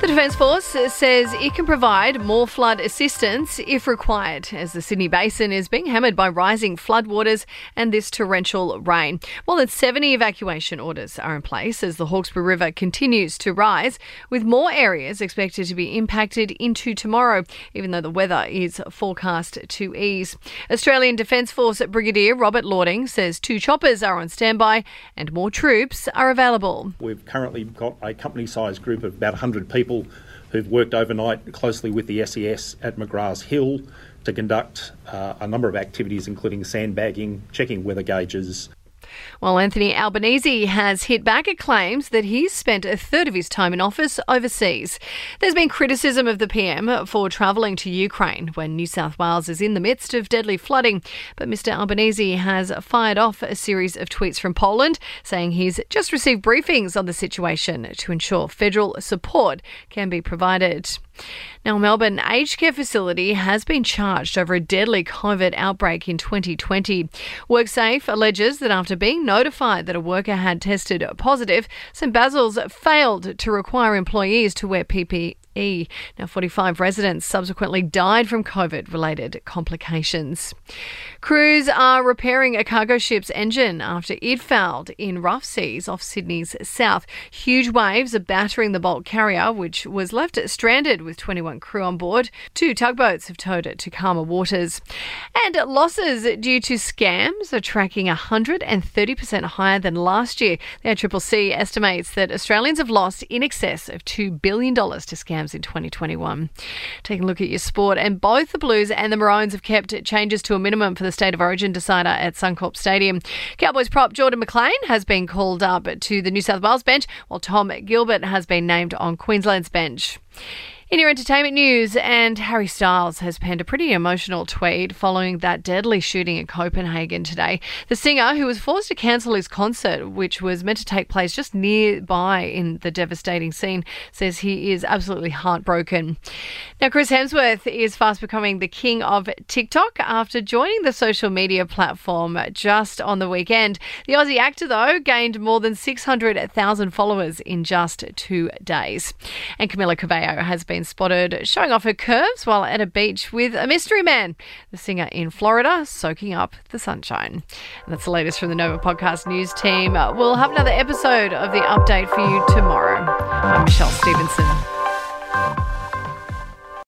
The Defence Force says it can provide more flood assistance if required, as the Sydney Basin is being hammered by rising floodwaters and this torrential rain. More than 70 evacuation orders are in place as the Hawkesbury River continues to rise, with more areas expected to be impacted into tomorrow, even though the weather is forecast to ease. Australian Defence Force Brigadier Robert Lording says two choppers are on standby and more troops are available. We've currently got a company sized group of about 100 people people who've worked overnight closely with the SES at McGraths Hill to conduct uh, a number of activities, including sandbagging, checking weather gauges, while Anthony Albanese has hit back at claims that he's spent a third of his time in office overseas. There's been criticism of the PM for travelling to Ukraine when New South Wales is in the midst of deadly flooding. But Mr. Albanese has fired off a series of tweets from Poland saying he's just received briefings on the situation to ensure federal support can be provided. Now, Melbourne aged care facility has been charged over a deadly COVID outbreak in 2020. WorkSafe alleges that after being notified that a worker had tested positive, St Basil's failed to require employees to wear PPE E. Now, 45 residents subsequently died from COVID related complications. Crews are repairing a cargo ship's engine after it fouled in rough seas off Sydney's south. Huge waves are battering the bulk carrier, which was left stranded with 21 crew on board. Two tugboats have towed it to calmer waters. And losses due to scams are tracking 130% higher than last year. The ACCC estimates that Australians have lost in excess of $2 billion to scams in 2021. Taking a look at your sport, and both the Blues and the Maroons have kept changes to a minimum for the State of Origin decider at Suncorp Stadium. Cowboys prop Jordan McLean has been called up to the New South Wales bench, while Tom Gilbert has been named on Queensland's bench. In your entertainment news, and Harry Styles has penned a pretty emotional tweet following that deadly shooting in Copenhagen today. The singer, who was forced to cancel his concert, which was meant to take place just nearby in the devastating scene, says he is absolutely heartbroken. Now, Chris Hemsworth is fast becoming the king of TikTok after joining the social media platform just on the weekend. The Aussie actor, though, gained more than 600,000 followers in just two days. And Camila Cabello has been spotted showing off her curves while at a beach with a mystery man, the singer in Florida, soaking up the sunshine. And that's the latest from the Nova Podcast News team. We'll have another episode of the update for you tomorrow. I'm Michelle Stevenson.